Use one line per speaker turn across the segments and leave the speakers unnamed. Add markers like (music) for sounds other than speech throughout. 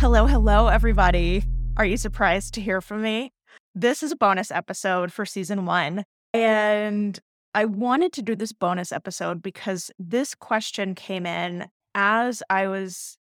Hello, hello, everybody. Are you surprised to hear from me? This is a bonus episode for season one. And I wanted to do this bonus episode because this question came in as I was,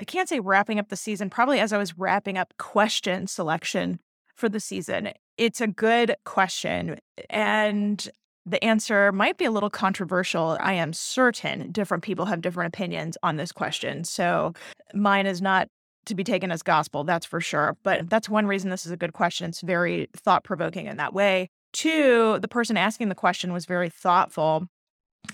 I can't say wrapping up the season, probably as I was wrapping up question selection for the season. It's a good question. And the answer might be a little controversial. I am certain different people have different opinions on this question. So mine is not to be taken as gospel, that's for sure. But that's one reason this is a good question. It's very thought provoking in that way. Two, the person asking the question was very thoughtful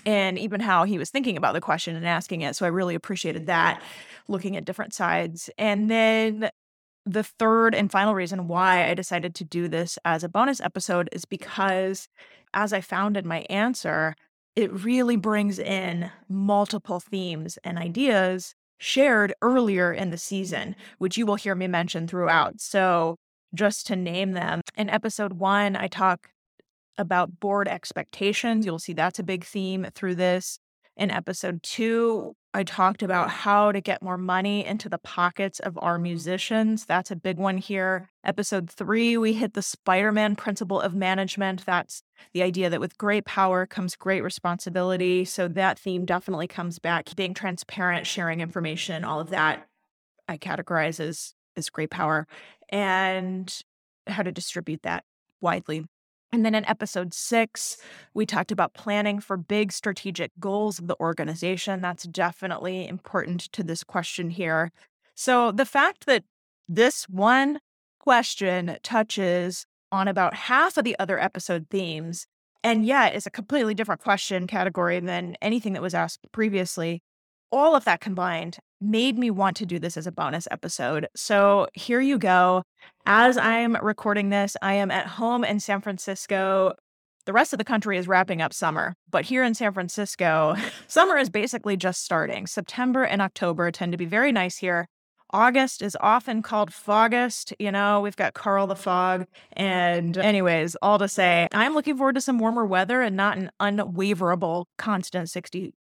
and even how he was thinking about the question and asking it. So I really appreciated that, looking at different sides. And then the third and final reason why I decided to do this as a bonus episode is because, as I found in my answer, it really brings in multiple themes and ideas shared earlier in the season, which you will hear me mention throughout. Mm. So, just to name them, in episode one, I talk about board expectations. You'll see that's a big theme through this. In episode two, I talked about how to get more money into the pockets of our musicians. That's a big one here. Episode three, we hit the Spider Man principle of management. That's the idea that with great power comes great responsibility. So that theme definitely comes back. Being transparent, sharing information, all of that I categorize as, as great power and how to distribute that widely. And then in episode six, we talked about planning for big strategic goals of the organization. That's definitely important to this question here. So the fact that this one question touches on about half of the other episode themes, and yet is a completely different question category than anything that was asked previously, all of that combined made me want to do this as a bonus episode. So here you go. As I'm recording this, I am at home in San Francisco. The rest of the country is wrapping up summer, but here in San Francisco, (laughs) summer is basically just starting. September and October tend to be very nice here. August is often called Fogust. You know, we've got Karl the Fog. And, anyways, all to say, I'm looking forward to some warmer weather and not an unwaverable constant 60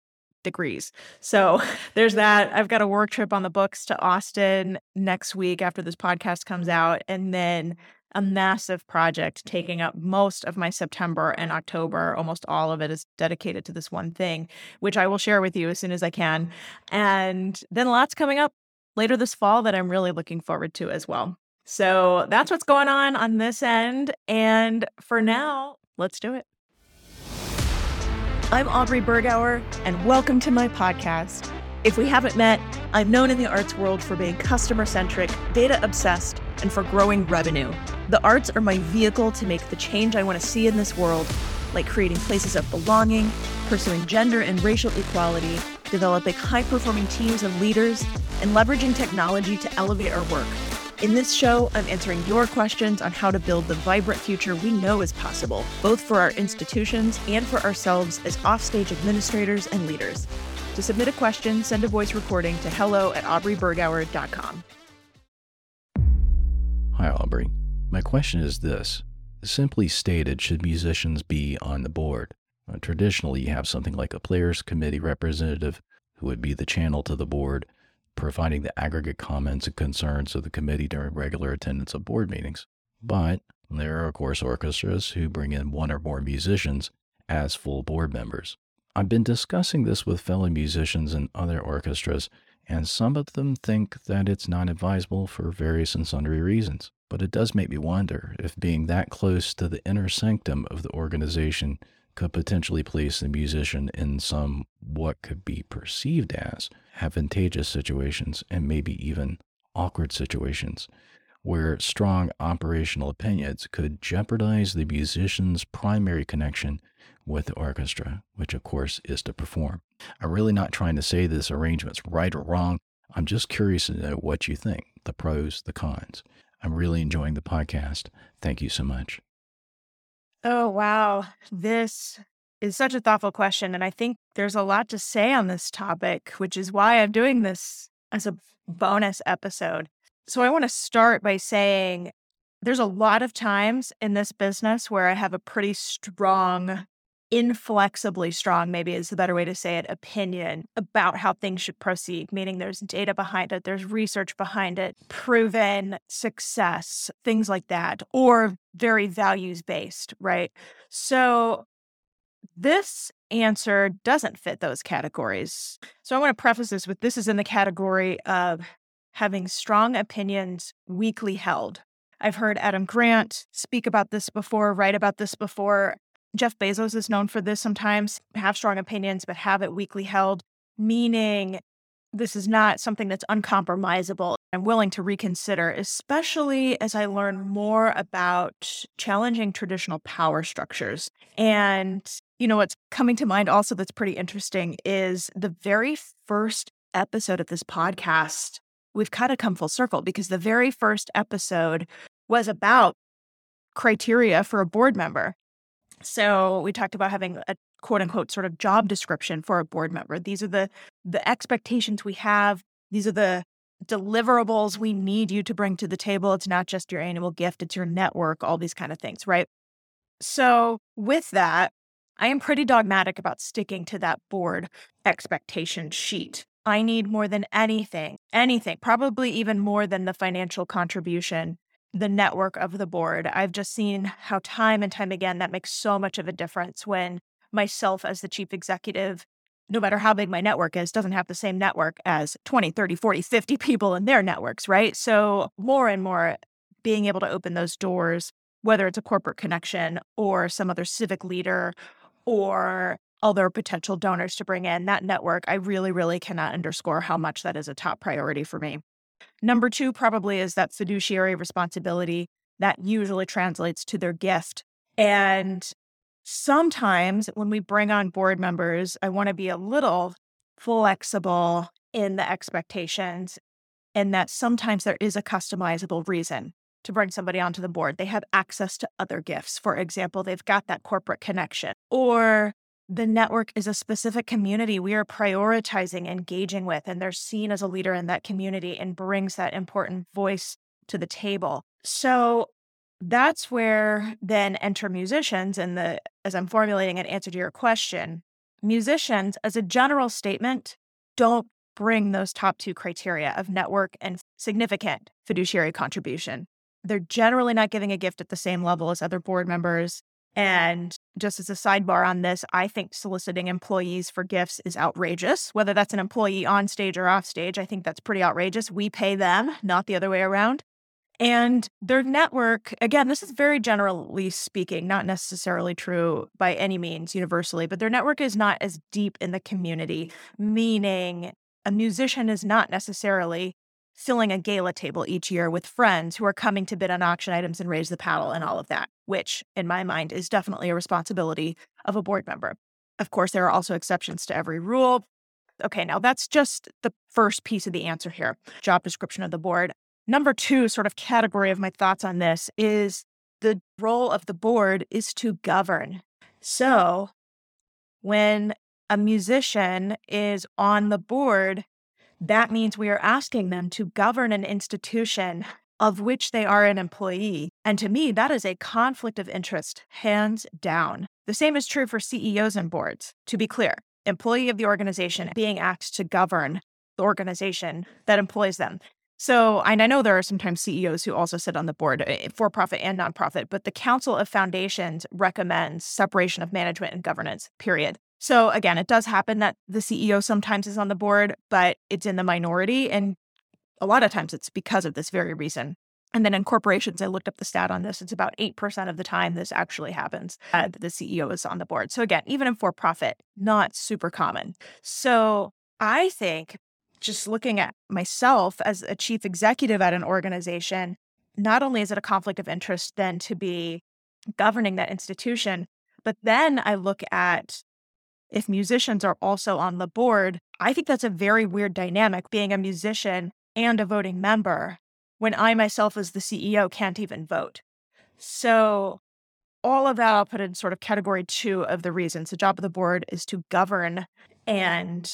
degrees. So (laughs) there's that. I've got a work trip on the books to Austin next week after this podcast comes out. And then a massive project taking up most of my September and October. Almost all of it is dedicated to this one thing, which I will share with you as soon as I can. And then lots coming up later this fall that I'm really looking forward to as well. So that's what's going on on this end. And for now, let's do it. I'm Aubrey Bergauer, and welcome to my podcast. If we haven't met, I'm known in the arts world for being customer centric, data obsessed, and for growing revenue. The arts are my vehicle to make the change I want to see in this world, like creating places of belonging, pursuing gender and racial equality, developing high performing teams of leaders, and leveraging technology to elevate our work. In this show, I'm answering your questions on how to build the vibrant future we know is possible, both for our institutions and for ourselves as offstage administrators and leaders. To submit a question, send a voice recording to hello at aubreybergauer.com.
Hi, Aubrey. My question is this Simply stated, should musicians be on the board? Uh, traditionally, you have something like a players' committee representative who would be the channel to the board providing the aggregate comments and concerns of the committee during regular attendance of board meetings. But there are, of course, orchestras who bring in one or more musicians as full board members. I've been discussing this with fellow musicians in other orchestras, and some of them think that it's not advisable for various and sundry reasons. But it does make me wonder if being that close to the inner sanctum of the organization could potentially place the musician in some what could be perceived as advantageous situations and maybe even awkward situations where strong operational opinions could jeopardize the musician's primary connection with the orchestra, which of course is to perform. I'm really not trying to say this arrangement's right or wrong. I'm just curious to know what you think the pros, the cons. I'm really enjoying the podcast. Thank you so much.
Oh, wow. This is such a thoughtful question. And I think there's a lot to say on this topic, which is why I'm doing this as a bonus episode. So I want to start by saying there's a lot of times in this business where I have a pretty strong inflexibly strong, maybe is the better way to say it, opinion about how things should proceed, meaning there's data behind it, there's research behind it, proven success, things like that, or very values based, right? So this answer doesn't fit those categories. So I want to preface this with this is in the category of having strong opinions weakly held. I've heard Adam Grant speak about this before, write about this before. Jeff Bezos is known for this sometimes, have strong opinions, but have it weakly held, meaning this is not something that's uncompromisable. I'm willing to reconsider, especially as I learn more about challenging traditional power structures. And, you know, what's coming to mind also that's pretty interesting is the very first episode of this podcast. We've kind of come full circle because the very first episode was about criteria for a board member. So we talked about having a quote unquote sort of job description for a board member. These are the the expectations we have. These are the deliverables we need you to bring to the table. It's not just your annual gift, it's your network, all these kind of things, right? So with that, I am pretty dogmatic about sticking to that board expectation sheet. I need more than anything, anything, probably even more than the financial contribution the network of the board. I've just seen how time and time again that makes so much of a difference when myself as the chief executive no matter how big my network is doesn't have the same network as 20 30 40 50 (laughs) people in their networks right so more and more being able to open those doors whether it's a corporate connection or some other civic leader or other potential donors to bring in that network i really really cannot underscore how much that is a top priority for me Number two, probably is that fiduciary responsibility that usually translates to their gift. And sometimes when we bring on board members, I want to be a little flexible in the expectations, and that sometimes there is a customizable reason to bring somebody onto the board. They have access to other gifts. For example, they've got that corporate connection, or the network is a specific community we are prioritizing engaging with and they're seen as a leader in that community and brings that important voice to the table. So that's where then enter musicians and the as i'm formulating an answer to your question musicians as a general statement don't bring those top two criteria of network and significant fiduciary contribution. They're generally not giving a gift at the same level as other board members and just as a sidebar on this, I think soliciting employees for gifts is outrageous, whether that's an employee on stage or off stage. I think that's pretty outrageous. We pay them, not the other way around. And their network, again, this is very generally speaking, not necessarily true by any means universally, but their network is not as deep in the community, meaning a musician is not necessarily filling a gala table each year with friends who are coming to bid on auction items and raise the paddle and all of that, which in my mind is definitely a responsibility of a board member. Of course, there are also exceptions to every rule. Okay, now that's just the first piece of the answer here job description of the board. Number two, sort of category of my thoughts on this is the role of the board is to govern. So when a musician is on the board, that means we are asking them to govern an institution of which they are an employee. And to me, that is a conflict of interest, hands down. The same is true for CEOs and boards. To be clear, employee of the organization being asked to govern the organization that employs them. So, and I know there are sometimes CEOs who also sit on the board, eh, for profit and nonprofit, but the Council of Foundations recommends separation of management and governance, period. So again, it does happen that the CEO sometimes is on the board, but it's in the minority. And a lot of times it's because of this very reason. And then in corporations, I looked up the stat on this. It's about 8% of the time this actually happens uh, that the CEO is on the board. So again, even in for profit, not super common. So I think just looking at myself as a chief executive at an organization, not only is it a conflict of interest then to be governing that institution, but then I look at if musicians are also on the board, I think that's a very weird dynamic being a musician and a voting member when I myself, as the CEO, can't even vote. So, all of that I'll put in sort of category two of the reasons. The job of the board is to govern and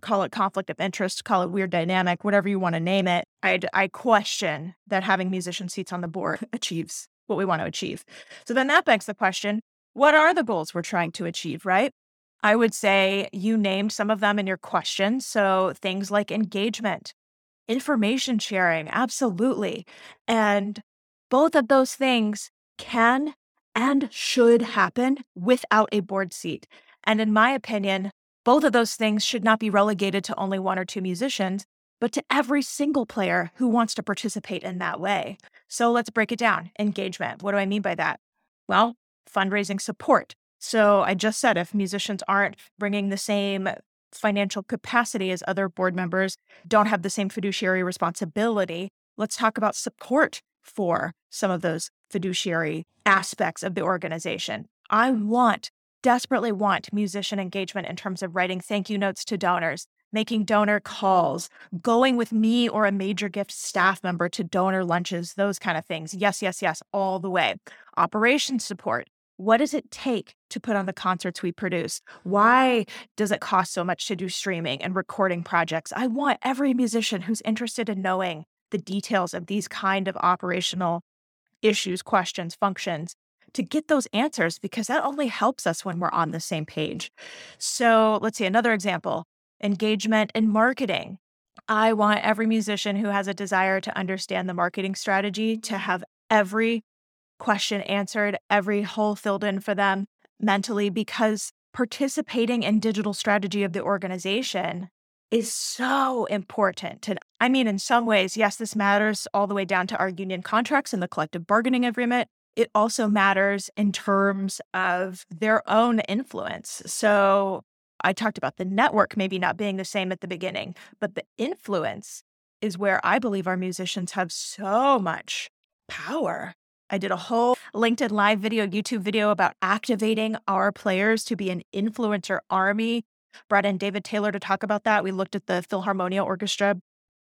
call it conflict of interest, call it weird dynamic, whatever you want to name it. I, I question that having musician seats on the board (laughs) achieves what we want to achieve. So then that begs the question what are the goals we're trying to achieve, right? I would say you named some of them in your question. So things like engagement, information sharing, absolutely. And both of those things can and should happen without a board seat. And in my opinion, both of those things should not be relegated to only one or two musicians, but to every single player who wants to participate in that way. So let's break it down. Engagement. What do I mean by that? Well, fundraising support. So I just said if musicians aren't bringing the same financial capacity as other board members, don't have the same fiduciary responsibility, let's talk about support for some of those fiduciary aspects of the organization. I want, desperately want musician engagement in terms of writing thank you notes to donors, making donor calls, going with me or a major gift staff member to donor lunches, those kind of things. Yes, yes, yes, all the way. Operations support. What does it take to put on the concerts we produce? Why does it cost so much to do streaming and recording projects? I want every musician who's interested in knowing the details of these kind of operational issues, questions, functions to get those answers because that only helps us when we're on the same page. So let's see another example engagement and marketing. I want every musician who has a desire to understand the marketing strategy to have every question answered, every hole filled in for them mentally, because participating in digital strategy of the organization is so important. And I mean, in some ways, yes, this matters all the way down to our union contracts and the collective bargaining agreement. It also matters in terms of their own influence. So I talked about the network maybe not being the same at the beginning, but the influence is where I believe our musicians have so much power. I did a whole LinkedIn live video, YouTube video about activating our players to be an influencer army. Brought in David Taylor to talk about that. We looked at the Philharmonia Orchestra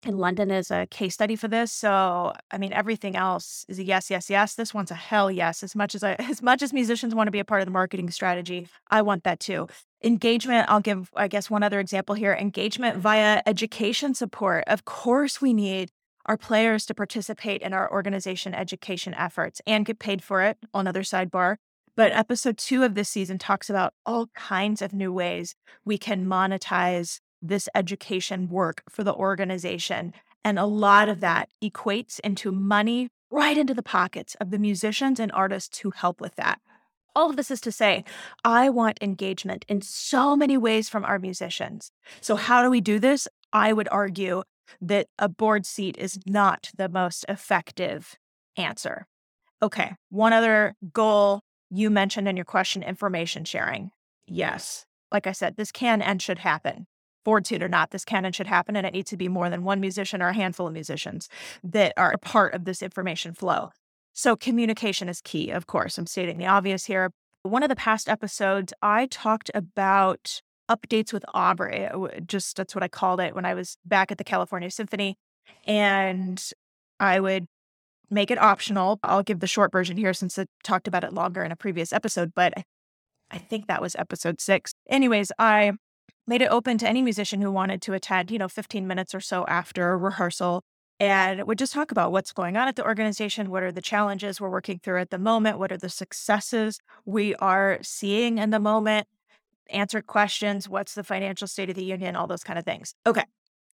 in London as a case study for this. So, I mean, everything else is a yes, yes, yes. This one's a hell yes. As much as I, (laughs) as much as musicians want to be a part of the marketing strategy, I want that too. Engagement, I'll give, I guess, one other example here. Engagement via education support. Of course, we need our players to participate in our organization education efforts and get paid for it. On another sidebar. But episode two of this season talks about all kinds of new ways we can monetize this education work for the organization. And a lot of that equates into money right into the pockets of the musicians and artists who help with that. All of this is to say, I want engagement in so many ways from our musicians. So, how do we do this? I would argue that a board seat is not the most effective answer. Okay, one other goal you mentioned in your question information sharing. Yes, like I said, this can and should happen board seat or not, this can and should happen. And it needs to be more than one musician or a handful of musicians that are a part of this information flow. So communication is key, of course. I'm stating the obvious here. One of the past episodes, I talked about updates with Aubrey. Uh, just that's what I called it when I was back at the California Symphony. And I would make it optional. I'll give the short version here since I talked about it longer in a previous episode, but I think that was episode six. Anyways, I made it open to any musician who wanted to attend, you know, 15 minutes or so after rehearsal. And would just talk about what's going on at the organization. What are the challenges we're working through at the moment? What are the successes we are seeing in the moment? Answered questions. What's the financial state of the union? All those kind of things. Okay.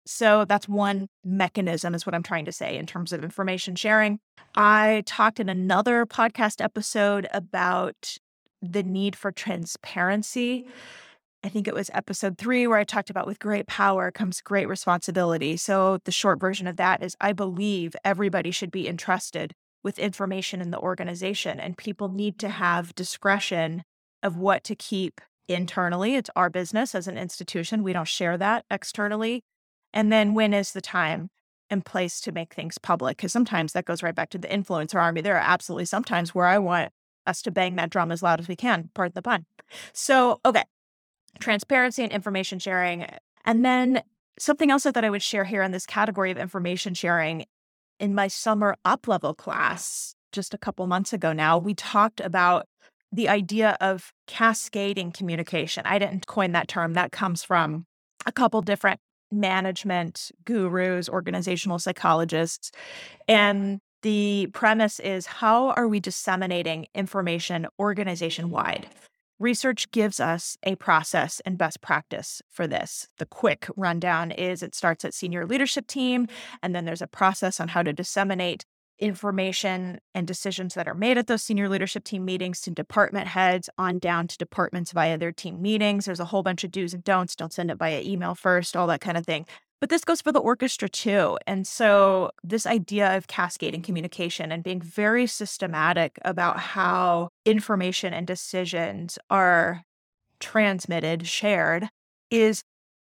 So that's one mechanism, is what I'm trying to say in terms of information sharing. I talked in another podcast episode about the need for transparency I think it was episode three where I talked about with great power comes great responsibility. So, the short version of that is I believe everybody should be entrusted with information in the organization, and people need to have discretion of what to keep internally. It's our business as an institution. We don't share that externally. And then, when is the time and place to make things public? Because sometimes that goes right back to the influencer army. There are absolutely sometimes where I want us to bang that drum as loud as we can, pardon the pun. So, okay, transparency and information sharing. And then something else that I would share here in this category of information sharing in my summer up level class just a couple months ago now, we talked about the idea of cascading communication. I didn't coin that term, that comes from a couple different management gurus, organizational psychologists. And The premise is how are we disseminating information organization wide? Research gives us a process and best practice for this. The quick rundown is it starts at senior leadership team, and then there's a process on how to disseminate information and decisions that are made at those senior leadership team meetings to department heads on down to departments via their team meetings. There's a whole bunch of do's and don'ts. Don't send it via email first, all that kind of thing. But this goes for the orchestra too. And so, this idea of cascading communication and being very systematic about how information and decisions are transmitted, shared, is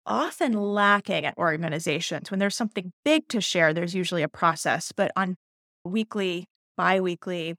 often lacking at organizations. When there's something big to share, there's usually a process. But on weekly, bi weekly,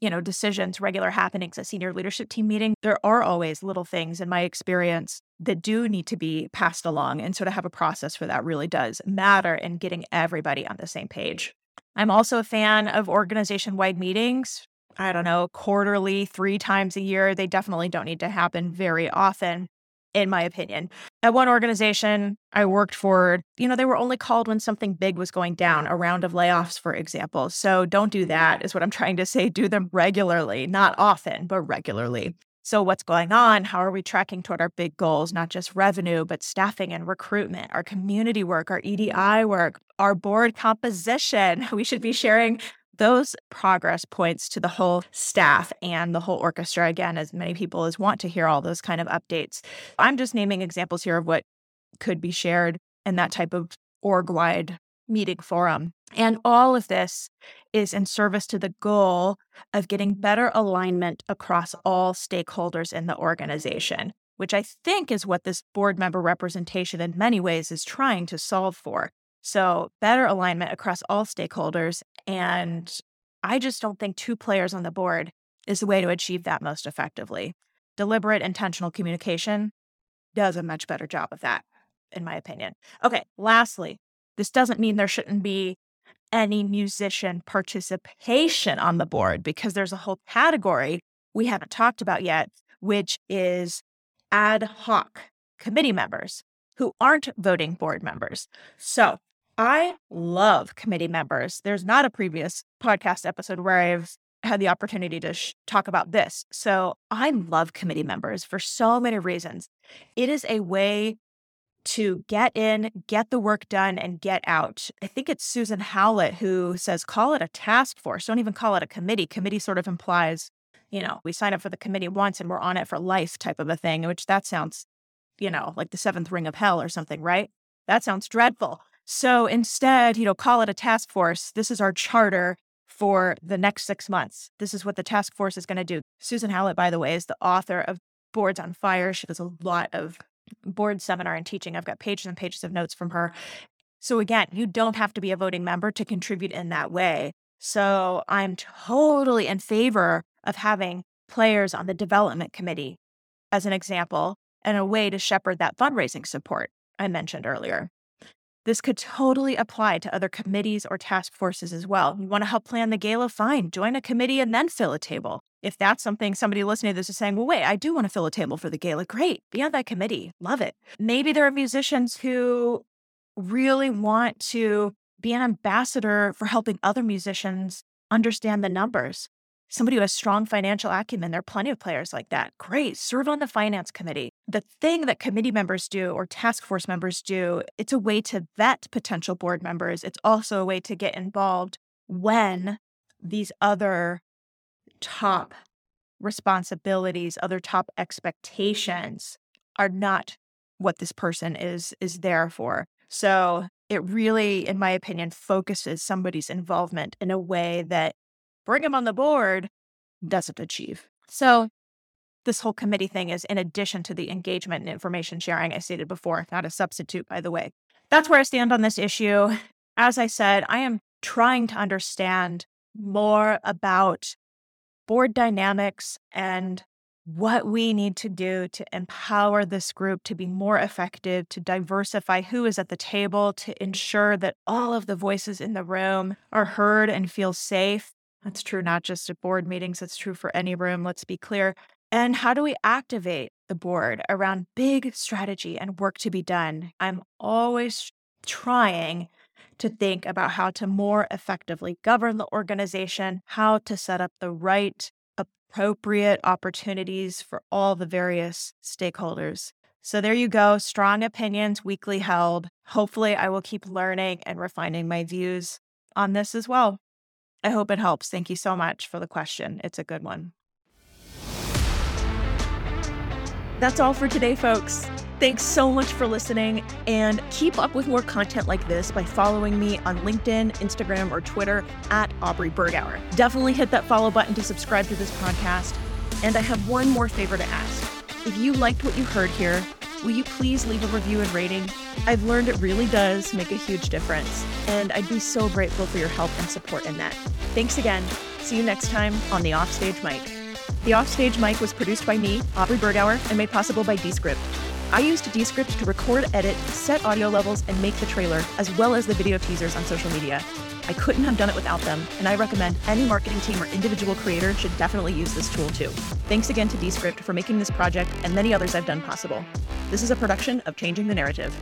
you know, decisions, regular happenings at senior leadership team meeting, there are always little things in my experience that do need to be passed along. And so to have a process for that really does matter in getting everybody on the same page. I'm also a fan of organization wide meetings. I don't know, quarterly, three times a year. They definitely don't need to happen very often in my opinion. At one organization I worked for, you know, they were only called when something big was going down, a round of layoffs, for example. So don't do mm-hmm. that, is what I'm trying to say. Do them regularly, not often, but regularly. So, what's going on? How are we tracking toward our big goals, not just revenue, but staffing and recruitment, our community work, our EDI work, our board composition? (laughs) We should be sharing those progress points to the whole staff and the whole orchestra again as many people as want to hear all those kind of updates i'm just naming examples here of what could be shared in that type of org wide meeting forum and all of this is in service to the goal of getting better alignment across all stakeholders in the organization which i think is what this board member representation in many ways is trying to solve for so, better alignment across all stakeholders. And I just don't think two players on the board is the way to achieve that most effectively. Deliberate, intentional communication does a much better job of that, in my opinion. Okay, lastly, this doesn't mean there shouldn't be any musician participation on the board because there's a whole category we haven't talked about yet, which is ad hoc committee members who aren't voting board members. So, I love committee members. There's not a previous podcast episode where I've had the opportunity to sh- talk about this. So I love committee members for so many reasons. It is a way to get in, get the work done, and get out. I think it's Susan Howlett who says, call it a task force. Don't even call it a committee. Committee sort of implies, you know, we sign up for the committee once and we're on it for life type of a thing, which that sounds, you know, like the seventh ring of hell or something, right? That sounds dreadful. So instead, you know, call it a task force. This is our charter for the next six months. This is what the task force is going to do. Susan Howlett, by the way, is the author of Boards on Fire. She does a lot of board seminar and teaching. I've got pages and pages of notes from her. So again, you don't have to be a voting member to contribute in that way. So I'm totally in favor of having players on the development committee as an example and a way to shepherd that fundraising support I mentioned earlier. This could totally apply to other committees or task forces as well. You want to help plan the gala? Fine. Join a committee and then fill a table. If that's something somebody listening to this is saying, well, wait, I do want to fill a table for the gala, great. Be on that committee. Love it. Maybe there are musicians who really want to be an ambassador for helping other musicians understand the numbers somebody who has strong financial acumen. There are plenty of players like that. Great. Serve on the finance committee. The thing that committee members do or task force members do, it's a way to vet potential board members. It's also a way to get involved when these other top responsibilities, other top expectations are not what this person is is there for. So it really, in my opinion, focuses somebody's involvement in a way that bring him on the board doesn't achieve. So this whole committee thing is in addition to the engagement and information sharing I stated before, not a substitute, by the way. That's where I stand on this issue. As I said, I am trying to understand more about board dynamics and what we need to do to empower this group to be more effective, to diversify who is at the table, to ensure that all of the voices in the room are heard and feel safe, that's true not just at board meetings, it's true for any room, let's be clear. And how do we activate the board around big strategy and work to be done? I'm always trying to think about how to more effectively govern the organization, how to set up the right, appropriate opportunities for all the various stakeholders. So there you go, strong opinions weakly held. Hopefully, I will keep learning and refining my views on this as well. I hope it helps. Thank you so much for the question. It's a good one. That's all for today, folks. Thanks so much for listening and keep up with more content like this by following me on LinkedIn, Instagram, or Twitter at Aubrey Bergauer. Definitely hit that follow button to subscribe to this podcast. And I have one more favor to ask. If you liked what you heard here, will you please leave a review and rating? I've learned it really does make a huge difference, and I'd be so grateful for your help and support in that. Thanks again. See you next time on the Offstage Mic. The Offstage Mic was produced by me, Aubrey Bergauer, and made possible by Descript. I used Descript to record, edit, set audio levels, and make the trailer, as well as the video teasers on social media. I couldn't have done it without them, and I recommend any marketing team or individual creator should definitely use this tool too. Thanks again to Descript for making this project and many others I've done possible. This is a production of Changing the Narrative.